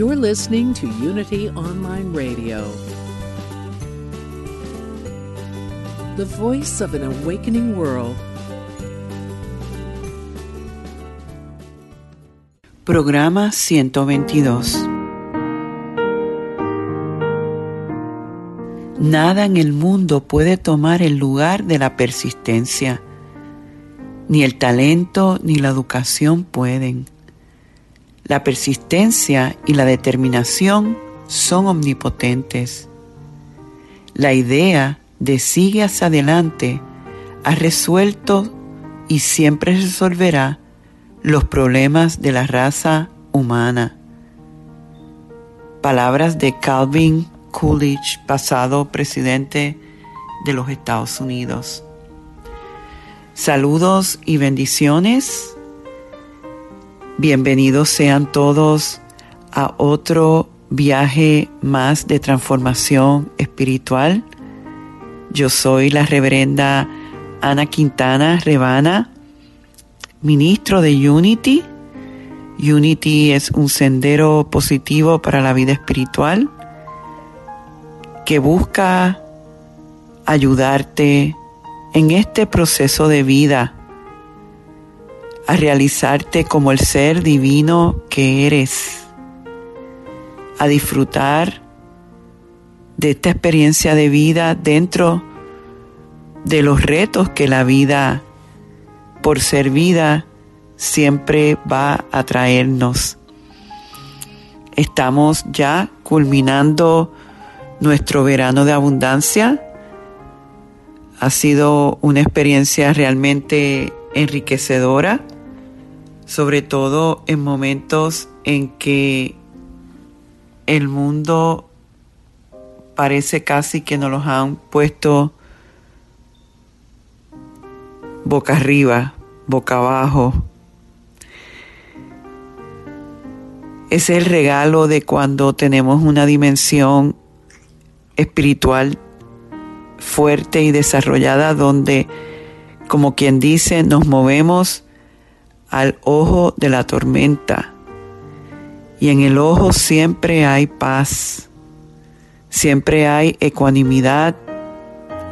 You're listening to Unity Online Radio, the voice of an awakening world. Programa 122 Nada en el mundo puede tomar el lugar de la persistencia. Ni el talento ni la educación pueden. La persistencia y la determinación son omnipotentes. La idea de sigue hacia adelante ha resuelto y siempre resolverá los problemas de la raza humana. Palabras de Calvin Coolidge, pasado presidente de los Estados Unidos. Saludos y bendiciones. Bienvenidos sean todos a otro viaje más de transformación espiritual. Yo soy la reverenda Ana Quintana Rebana ministro de Unity. Unity es un sendero positivo para la vida espiritual que busca ayudarte en este proceso de vida a realizarte como el ser divino que eres, a disfrutar de esta experiencia de vida dentro de los retos que la vida por ser vida siempre va a traernos. Estamos ya culminando nuestro verano de abundancia. Ha sido una experiencia realmente enriquecedora, sobre todo en momentos en que el mundo parece casi que nos los han puesto boca arriba, boca abajo. Es el regalo de cuando tenemos una dimensión espiritual fuerte y desarrollada donde, como quien dice, nos movemos al ojo de la tormenta. Y en el ojo siempre hay paz, siempre hay ecuanimidad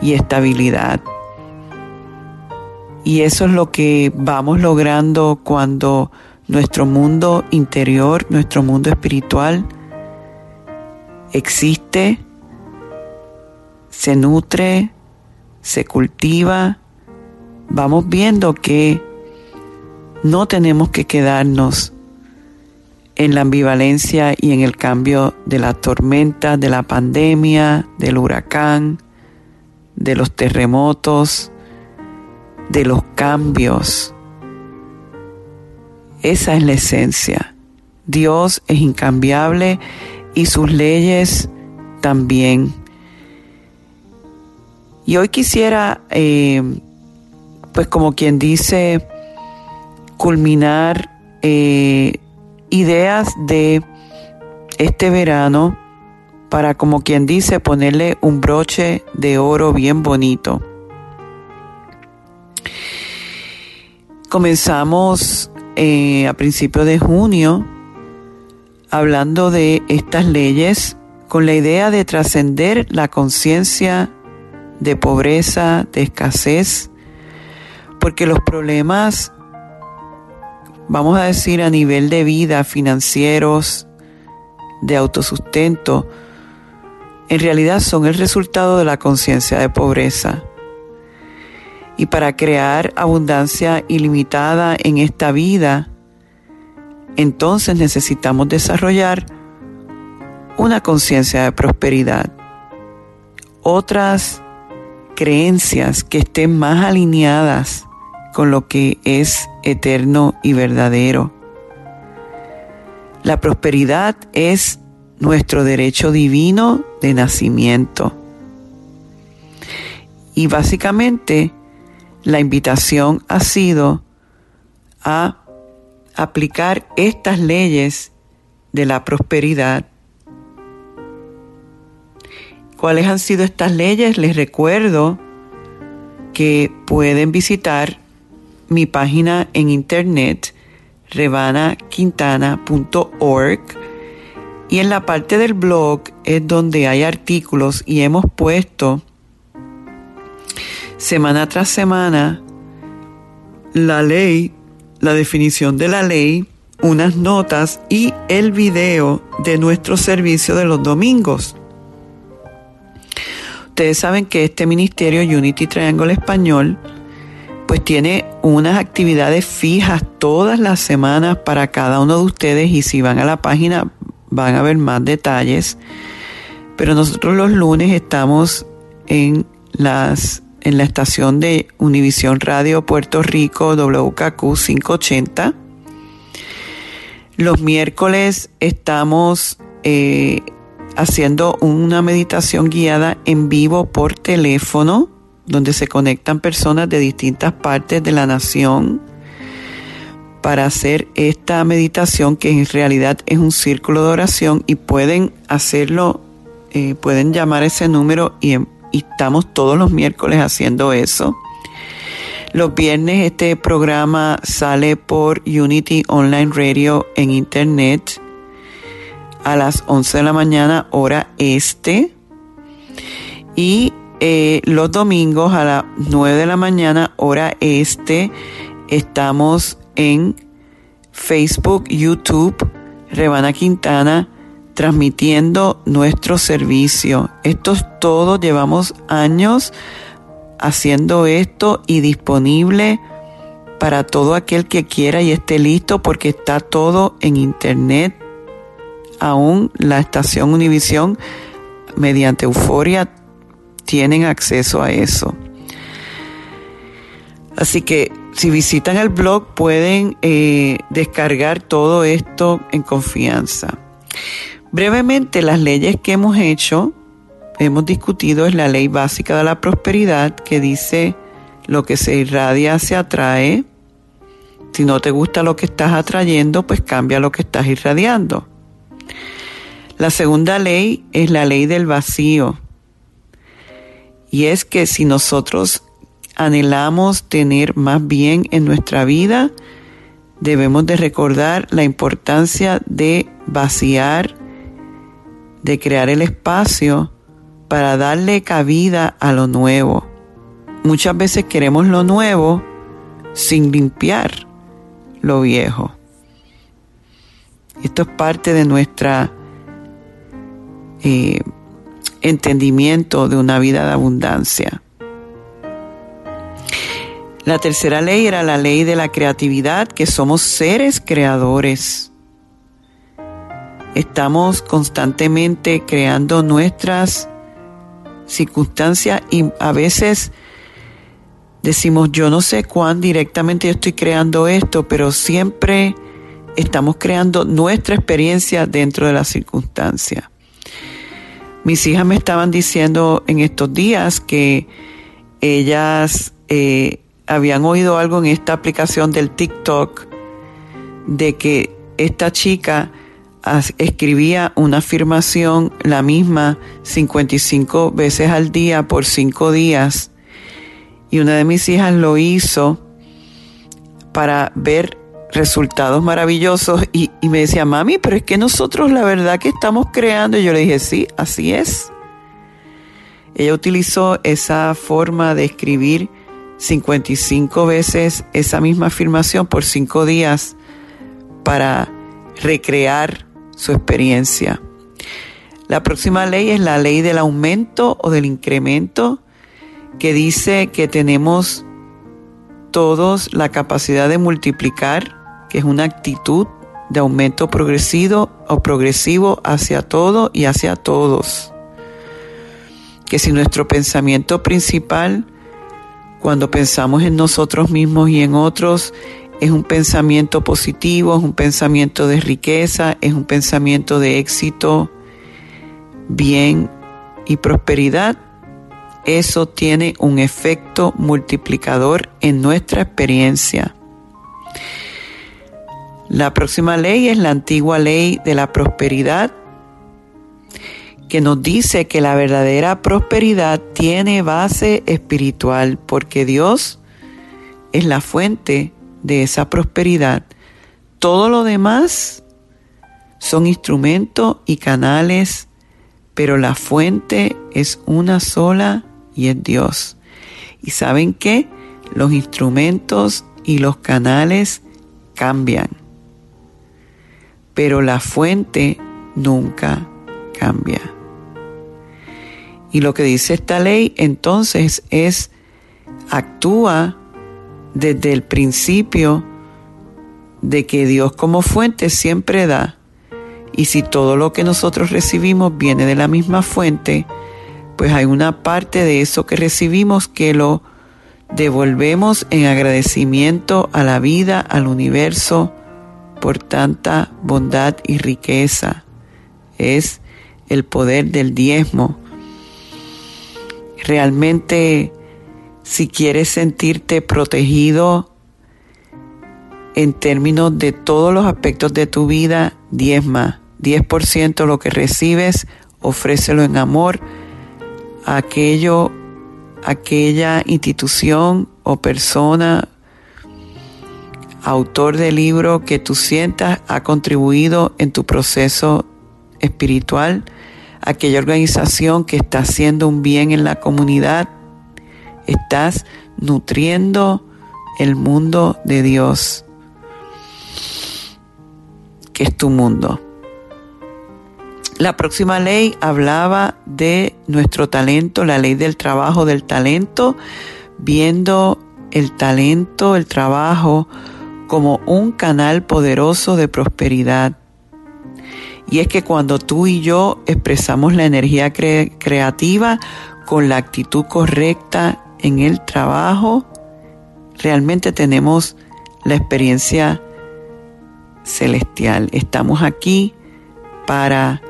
y estabilidad. Y eso es lo que vamos logrando cuando nuestro mundo interior, nuestro mundo espiritual existe, se nutre, se cultiva. Vamos viendo que no tenemos que quedarnos en la ambivalencia y en el cambio de la tormenta, de la pandemia, del huracán, de los terremotos, de los cambios. Esa es la esencia. Dios es incambiable y sus leyes también. Y hoy quisiera, eh, pues como quien dice, culminar eh, ideas de este verano para, como quien dice, ponerle un broche de oro bien bonito. Comenzamos eh, a principios de junio hablando de estas leyes con la idea de trascender la conciencia de pobreza, de escasez, porque los problemas, vamos a decir a nivel de vida, financieros, de autosustento, en realidad son el resultado de la conciencia de pobreza. Y para crear abundancia ilimitada en esta vida, entonces necesitamos desarrollar una conciencia de prosperidad, otras creencias que estén más alineadas con lo que es eterno y verdadero. La prosperidad es nuestro derecho divino de nacimiento. Y básicamente la invitación ha sido a aplicar estas leyes de la prosperidad. ¿Cuáles han sido estas leyes? Les recuerdo que pueden visitar mi página en internet revanaquintana.org y en la parte del blog es donde hay artículos y hemos puesto semana tras semana la ley, la definición de la ley, unas notas y el video de nuestro servicio de los domingos. Ustedes saben que este ministerio Unity Triangle Español pues tiene unas actividades fijas todas las semanas para cada uno de ustedes y si van a la página van a ver más detalles. Pero nosotros los lunes estamos en las en la estación de Univisión Radio Puerto Rico WKQ 580. Los miércoles estamos eh, haciendo una meditación guiada en vivo por teléfono donde se conectan personas de distintas partes de la nación para hacer esta meditación que en realidad es un círculo de oración y pueden hacerlo, eh, pueden llamar ese número y, y estamos todos los miércoles haciendo eso. Los viernes este programa sale por Unity Online Radio en Internet a las 11 de la mañana hora este. Y eh, los domingos a las 9 de la mañana, hora este, estamos en Facebook, YouTube, Rebana Quintana, transmitiendo nuestro servicio. Esto es todo, llevamos años haciendo esto y disponible para todo aquel que quiera y esté listo porque está todo en internet. Aún la estación Univisión mediante Euforia tienen acceso a eso. Así que si visitan el blog pueden eh, descargar todo esto en confianza. Brevemente, las leyes que hemos hecho, hemos discutido, es la ley básica de la prosperidad que dice lo que se irradia se atrae. Si no te gusta lo que estás atrayendo, pues cambia lo que estás irradiando. La segunda ley es la ley del vacío y es que si nosotros anhelamos tener más bien en nuestra vida, debemos de recordar la importancia de vaciar, de crear el espacio para darle cabida a lo nuevo. Muchas veces queremos lo nuevo sin limpiar lo viejo. Esto es parte de nuestra eh, entendimiento de una vida de abundancia. La tercera ley era la ley de la creatividad, que somos seres creadores. Estamos constantemente creando nuestras circunstancias y a veces decimos, yo no sé cuán directamente yo estoy creando esto, pero siempre estamos creando nuestra experiencia dentro de la circunstancia. Mis hijas me estaban diciendo en estos días que ellas eh, habían oído algo en esta aplicación del TikTok de que esta chica escribía una afirmación la misma 55 veces al día por cinco días. Y una de mis hijas lo hizo para ver resultados maravillosos y, me decía, mami, pero es que nosotros la verdad que estamos creando. Y yo le dije, sí, así es. Ella utilizó esa forma de escribir 55 veces esa misma afirmación por cinco días para recrear su experiencia. La próxima ley es la ley del aumento o del incremento que dice que tenemos todos la capacidad de multiplicar que es una actitud de aumento progresivo o progresivo hacia todo y hacia todos. Que si nuestro pensamiento principal, cuando pensamos en nosotros mismos y en otros, es un pensamiento positivo, es un pensamiento de riqueza, es un pensamiento de éxito, bien y prosperidad, eso tiene un efecto multiplicador en nuestra experiencia. La próxima ley es la antigua ley de la prosperidad, que nos dice que la verdadera prosperidad tiene base espiritual, porque Dios es la fuente de esa prosperidad. Todo lo demás son instrumentos y canales, pero la fuente es una sola y es Dios. ¿Y saben qué? Los instrumentos y los canales cambian, pero la fuente nunca cambia. Y lo que dice esta ley entonces es, actúa desde el principio de que Dios como fuente siempre da. Y si todo lo que nosotros recibimos viene de la misma fuente, pues hay una parte de eso que recibimos que lo devolvemos en agradecimiento a la vida, al universo, por tanta bondad y riqueza. Es el poder del diezmo. Realmente si quieres sentirte protegido en términos de todos los aspectos de tu vida, diezma. 10% lo que recibes, ofrécelo en amor a aquello, aquella institución o persona, autor del libro que tú sientas ha contribuido en tu proceso espiritual, aquella organización que está haciendo un bien en la comunidad, estás nutriendo el mundo de Dios, que es tu mundo. La próxima ley hablaba de nuestro talento, la ley del trabajo del talento, viendo el talento, el trabajo, como un canal poderoso de prosperidad. Y es que cuando tú y yo expresamos la energía creativa con la actitud correcta en el trabajo, realmente tenemos la experiencia celestial. Estamos aquí para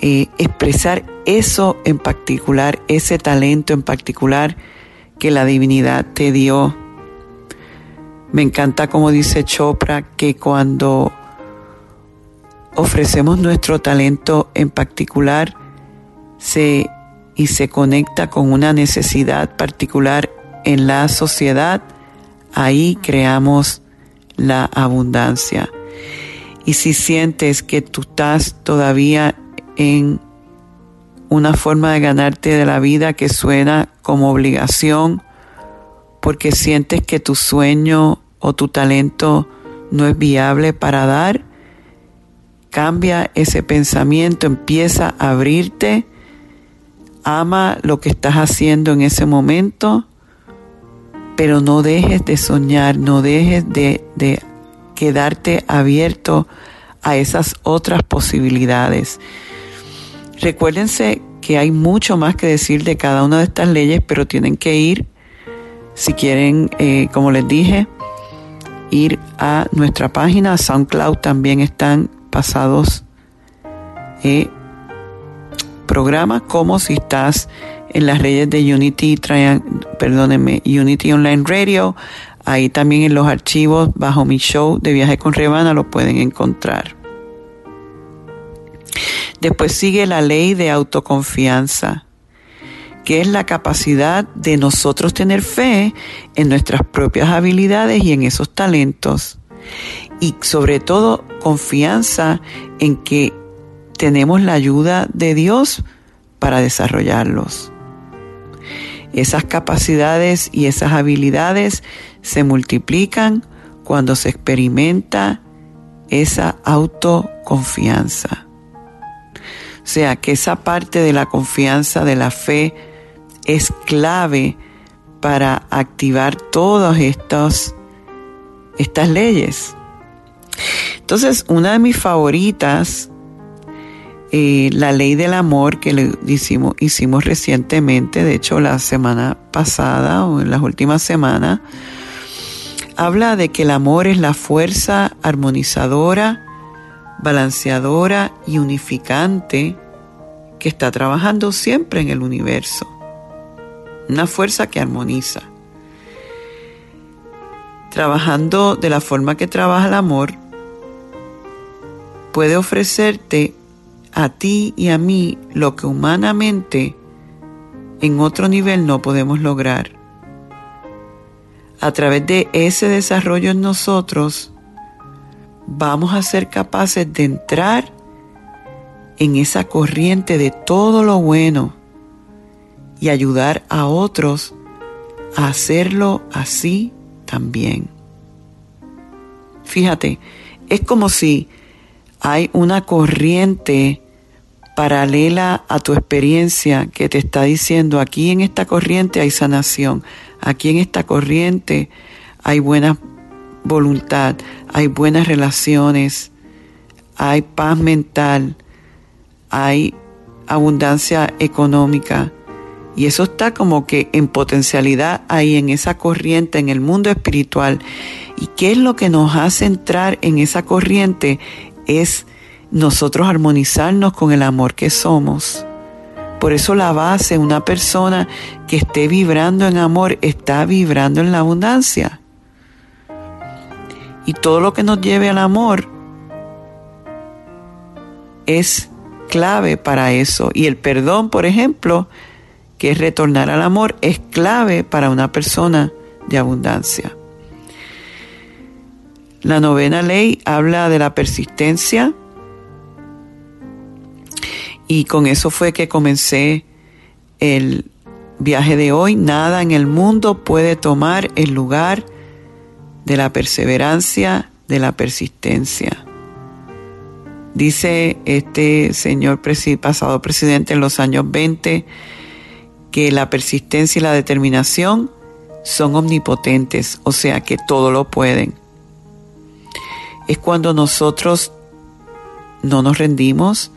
eh, expresar eso en particular, ese talento en particular que la divinidad te dio. Me encanta como dice Chopra que cuando ofrecemos nuestro talento en particular, y se conecta con una necesidad particular en la sociedad, ahí creamos la abundancia. Y si sientes que tú estás todavía en una forma de ganarte de la vida que suena como obligación, porque sientes que tu sueño o tu talento no es viable para dar, cambia ese pensamiento, empieza a abrirte ama lo que estás haciendo en ese momento, pero no dejes de soñar, no dejes de, quedarte abierto a esas otras posibilidades. Recuérdense que hay mucho más que decir de cada una de estas leyes, pero tienen que ir, si quieren, eh, como les dije, ir a nuestra página. SoundCloud también están pasados eh, programa como si estás en las redes de Unity, perdónenme, Unity Online Radio. Ahí también en los archivos bajo mi show de viaje con Rebana lo pueden encontrar. Después sigue la ley de autoconfianza, que es la capacidad de nosotros tener fe en nuestras propias habilidades y en esos talentos. Y sobre todo confianza en que tenemos la ayuda de Dios para desarrollarlos. Esas capacidades y esas habilidades se multiplican cuando se experimenta esa autoconfianza. O sea que esa parte de la confianza, de la fe, es clave para activar todas estas, estas leyes. Entonces, una de mis favoritas eh, la ley del amor que le hicimos, hicimos recientemente, de hecho la semana pasada o en las últimas semanas, habla de que el amor es la fuerza armonizadora, balanceadora y unificante que está trabajando siempre en el universo. Una fuerza que armoniza. Trabajando de la forma que trabaja el amor, puede ofrecerte a ti y a mí lo que humanamente en otro nivel no podemos lograr. A través de ese desarrollo en nosotros, vamos a ser capaces de entrar en esa corriente de todo lo bueno y ayudar a otros a hacerlo así también. Fíjate, es como si hay una corriente paralela a tu experiencia que te está diciendo, aquí en esta corriente hay sanación, aquí en esta corriente hay buena voluntad, hay buenas relaciones, hay paz mental, hay abundancia económica. Y eso está como que en potencialidad ahí en esa corriente, en el mundo espiritual. ¿Y qué es lo que nos hace entrar en esa corriente? es nosotros armonizarnos con el amor que somos. Por eso la base, una persona que esté vibrando en amor, está vibrando en la abundancia. Y todo lo que nos lleve al amor es clave para eso. Y el perdón, por ejemplo, que retornar al amor, es clave para una persona de abundancia. La novena ley habla de la persistencia y con eso fue que comencé el viaje de hoy. Nada en el mundo puede tomar el lugar de la perseverancia, de la persistencia. Dice este señor pasado presidente en los años 20 que la persistencia y la determinación son omnipotentes, o sea que todo lo pueden. Es cuando nosotros no nos rendimos,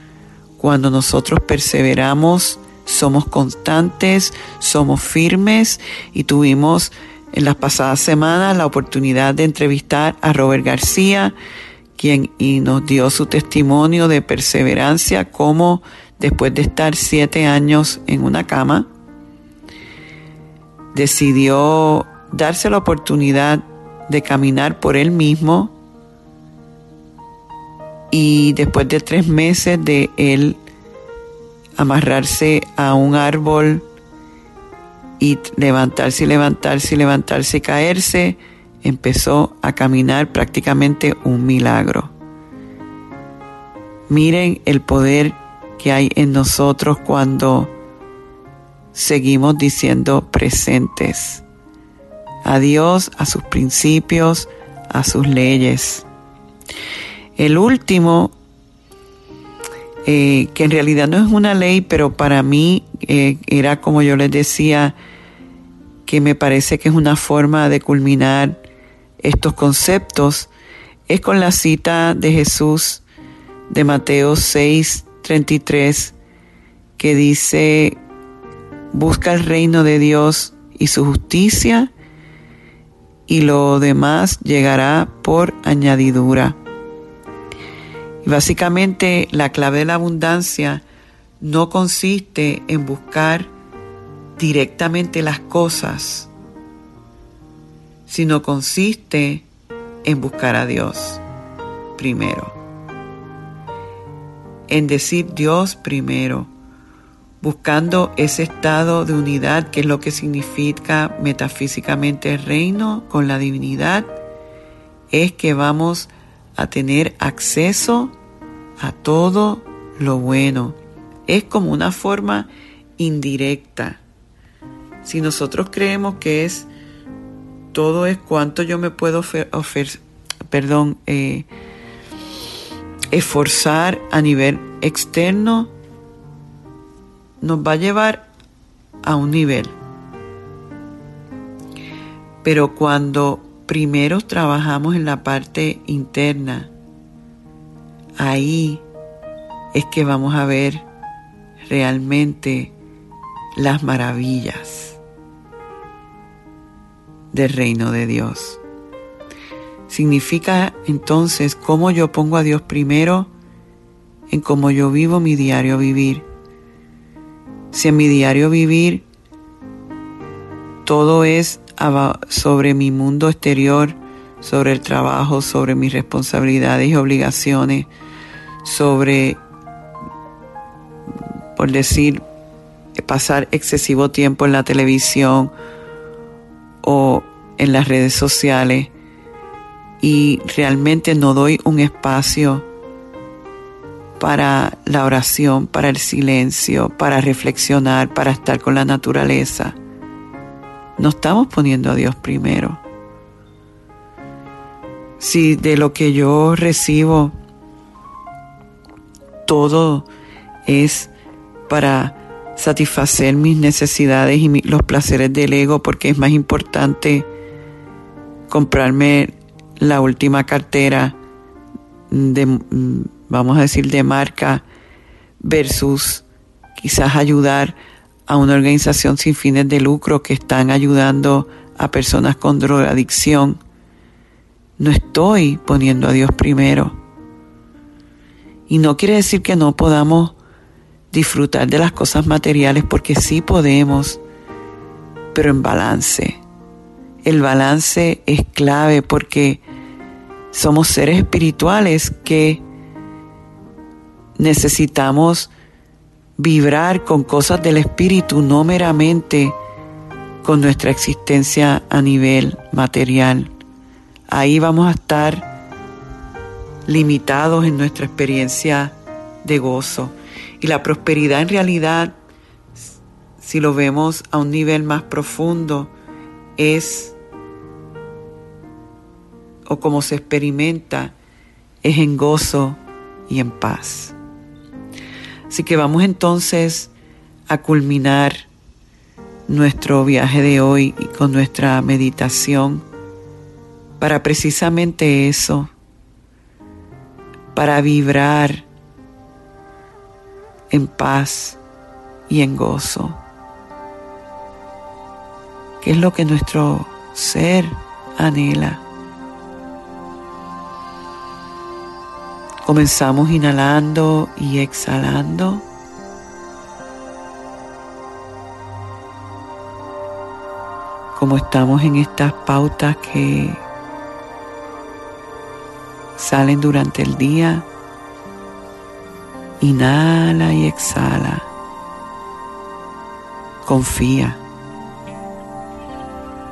cuando nosotros perseveramos, somos constantes, somos firmes y tuvimos en las pasadas semanas la oportunidad de entrevistar a Robert García, quien y nos dio su testimonio de perseverancia, como después de estar siete años en una cama, decidió darse la oportunidad de caminar por él mismo y después de tres meses de él amarrarse a un árbol y levantarse y levantarse y levantarse y caerse, empezó a caminar prácticamente un milagro. Miren el poder que hay en nosotros cuando seguimos diciendo presentes a Dios, a sus principios, a sus leyes. El último, eh, que en realidad no es una ley, pero para mí eh, era como yo les decía, que me parece que es una forma de culminar estos conceptos, es con la cita de Jesús de Mateo 6, 33, que dice, busca el reino de Dios y su justicia, y lo demás llegará por añadidura. Básicamente la clave de la abundancia no consiste en buscar directamente las cosas, sino consiste en buscar a Dios primero. En decir Dios primero, buscando ese estado de unidad que es lo que significa metafísicamente el reino con la divinidad, es que vamos a tener acceso a todo lo bueno. Es como una forma indirecta. Si nosotros creemos que es todo es cuánto yo me puedo ofrecer, perdón, eh, esforzar a nivel externo, nos va a llevar a un nivel. Pero cuando primero trabajamos en la parte interna. Ahí es que vamos a ver realmente las maravillas del reino de Dios. significa entonces cómo yo pongo a Dios primero en cómo yo vivo mi diario vivir. Si en mi diario vivir todo es sobre mi mundo exterior, sobre el trabajo, sobre mis responsabilidades y obligaciones, sobre, por decir, pasar excesivo tiempo en la televisión o en las redes sociales y realmente no doy un espacio para la oración, para el silencio, para reflexionar, para estar con la naturaleza. No estamos poniendo a Dios primero. Si de lo que yo recibo todo es para satisfacer mis necesidades y los placeres del ego porque es más importante comprarme la última cartera de, vamos a decir, de marca versus quizás ayudar a una organización sin fines de lucro que están ayudando a personas con drogadicción. No estoy poniendo a Dios primero. Y no quiere decir que no podamos disfrutar de las cosas materiales porque sí podemos, pero en balance. El balance es clave porque somos seres espirituales que necesitamos vibrar con cosas del espíritu, no meramente con nuestra existencia a nivel material. Ahí vamos a estar limitados en nuestra experiencia de gozo. Y la prosperidad en realidad, si lo vemos a un nivel más profundo, es, o como se experimenta, es en gozo y en paz. Así que vamos entonces a culminar nuestro viaje de hoy con nuestra meditación para precisamente eso, para vibrar en paz y en gozo, que es lo que nuestro ser anhela. Comenzamos inhalando y exhalando. Como estamos en estas pautas que salen durante el día, inhala y exhala. Confía.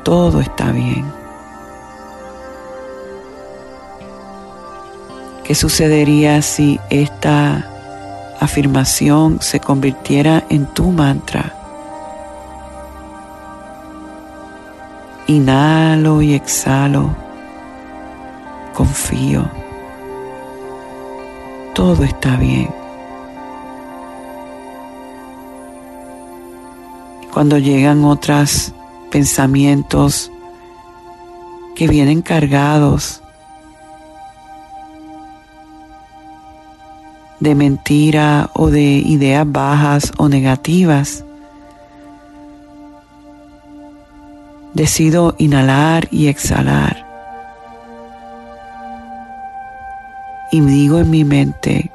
Todo está bien. ¿Qué sucedería si esta afirmación se convirtiera en tu mantra? Inhalo y exhalo. Confío. Todo está bien. Cuando llegan otros pensamientos que vienen cargados de mentira o de ideas bajas o negativas. Decido inhalar y exhalar. Y digo en mi mente,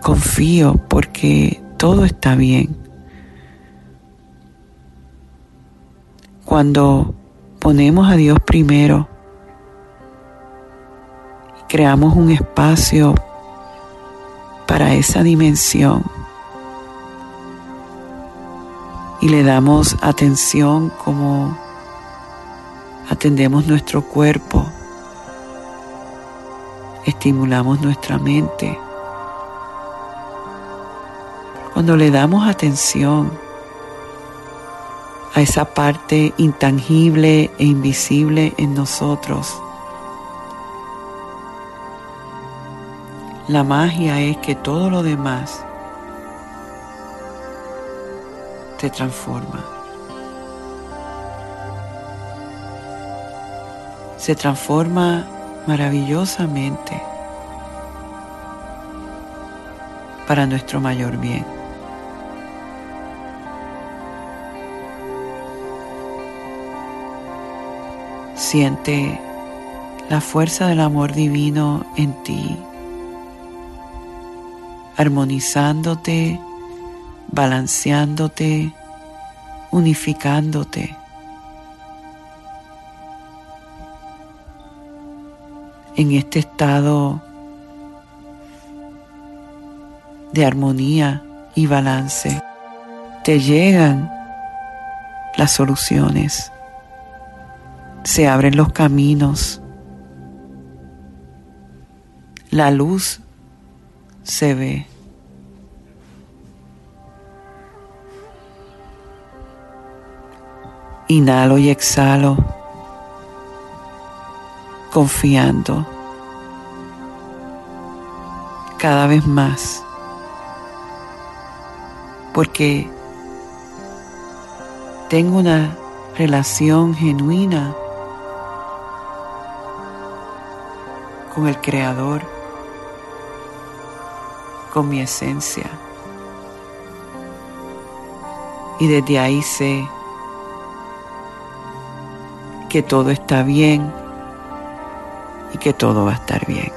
confío porque todo está bien. Cuando ponemos a Dios primero, creamos un espacio para esa dimensión y le damos atención como atendemos nuestro cuerpo, estimulamos nuestra mente. Cuando le damos atención a esa parte intangible e invisible en nosotros, La magia es que todo lo demás te transforma. Se transforma maravillosamente para nuestro mayor bien. Siente la fuerza del amor divino en ti, armonizándote, balanceándote, unificándote. En este estado de armonía y balance, te llegan las soluciones, se abren los caminos, la luz se ve. Inhalo y exhalo, confiando cada vez más, porque tengo una relación genuina con el Creador, con mi esencia. Y desde ahí sé que todo está bien y que todo va a estar bien.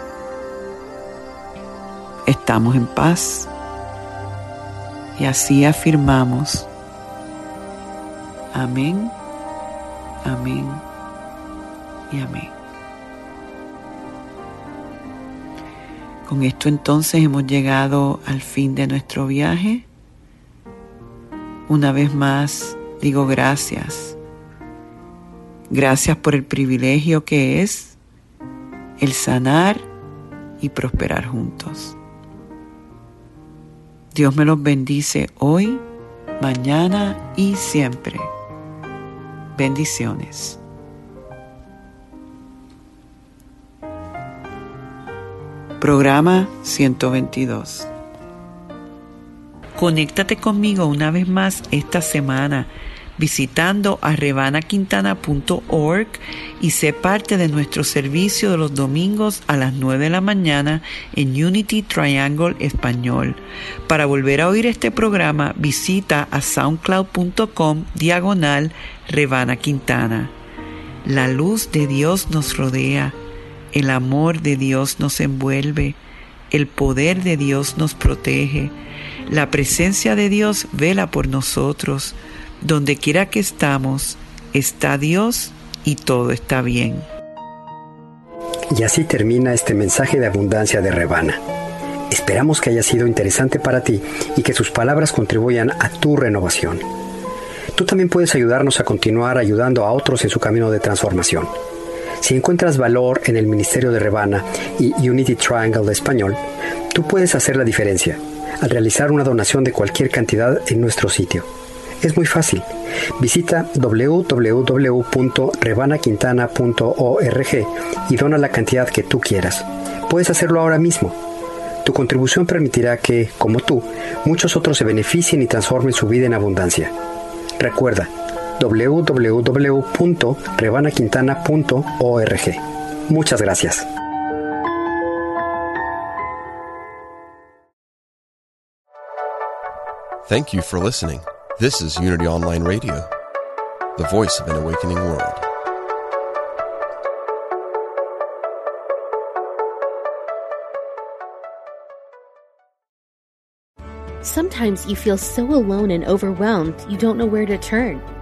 Estamos en paz y así afirmamos. Amén, amén y amén. Con esto entonces hemos llegado al fin de nuestro viaje. Una vez más digo gracias Gracias por el privilegio que es el sanar y prosperar juntos. Dios me los bendice hoy, mañana y siempre. Bendiciones. Programa 122. Conéctate conmigo una vez más esta semana visitando a revanaquintana.org y sé parte de nuestro servicio de los domingos a las 9 de la mañana en Unity Triangle Español. Para volver a oír este programa, visita a soundcloud.com diagonal Revana Quintana. La luz de Dios nos rodea, el amor de Dios nos envuelve, el poder de Dios nos protege, la presencia de Dios vela por nosotros, donde quiera que estamos, está Dios y todo está bien. Y así termina este mensaje de abundancia de Rebana. Esperamos que haya sido interesante para ti y que sus palabras contribuyan a tu renovación. Tú también puedes ayudarnos a continuar ayudando a otros en su camino de transformación. Si encuentras valor en el Ministerio de Rebana y Unity Triangle de Español, tú puedes hacer la diferencia al realizar una donación de cualquier cantidad en nuestro sitio es muy fácil. Visita www.rebanaquintana.org y dona la cantidad que tú quieras. Puedes hacerlo ahora mismo. Tu contribución permitirá que, como tú, muchos otros se beneficien y transformen su vida en abundancia. Recuerda www.rebanaquintana.org. Muchas gracias. Thank you for listening. This is Unity Online Radio, the voice of an awakening world. Sometimes you feel so alone and overwhelmed you don't know where to turn.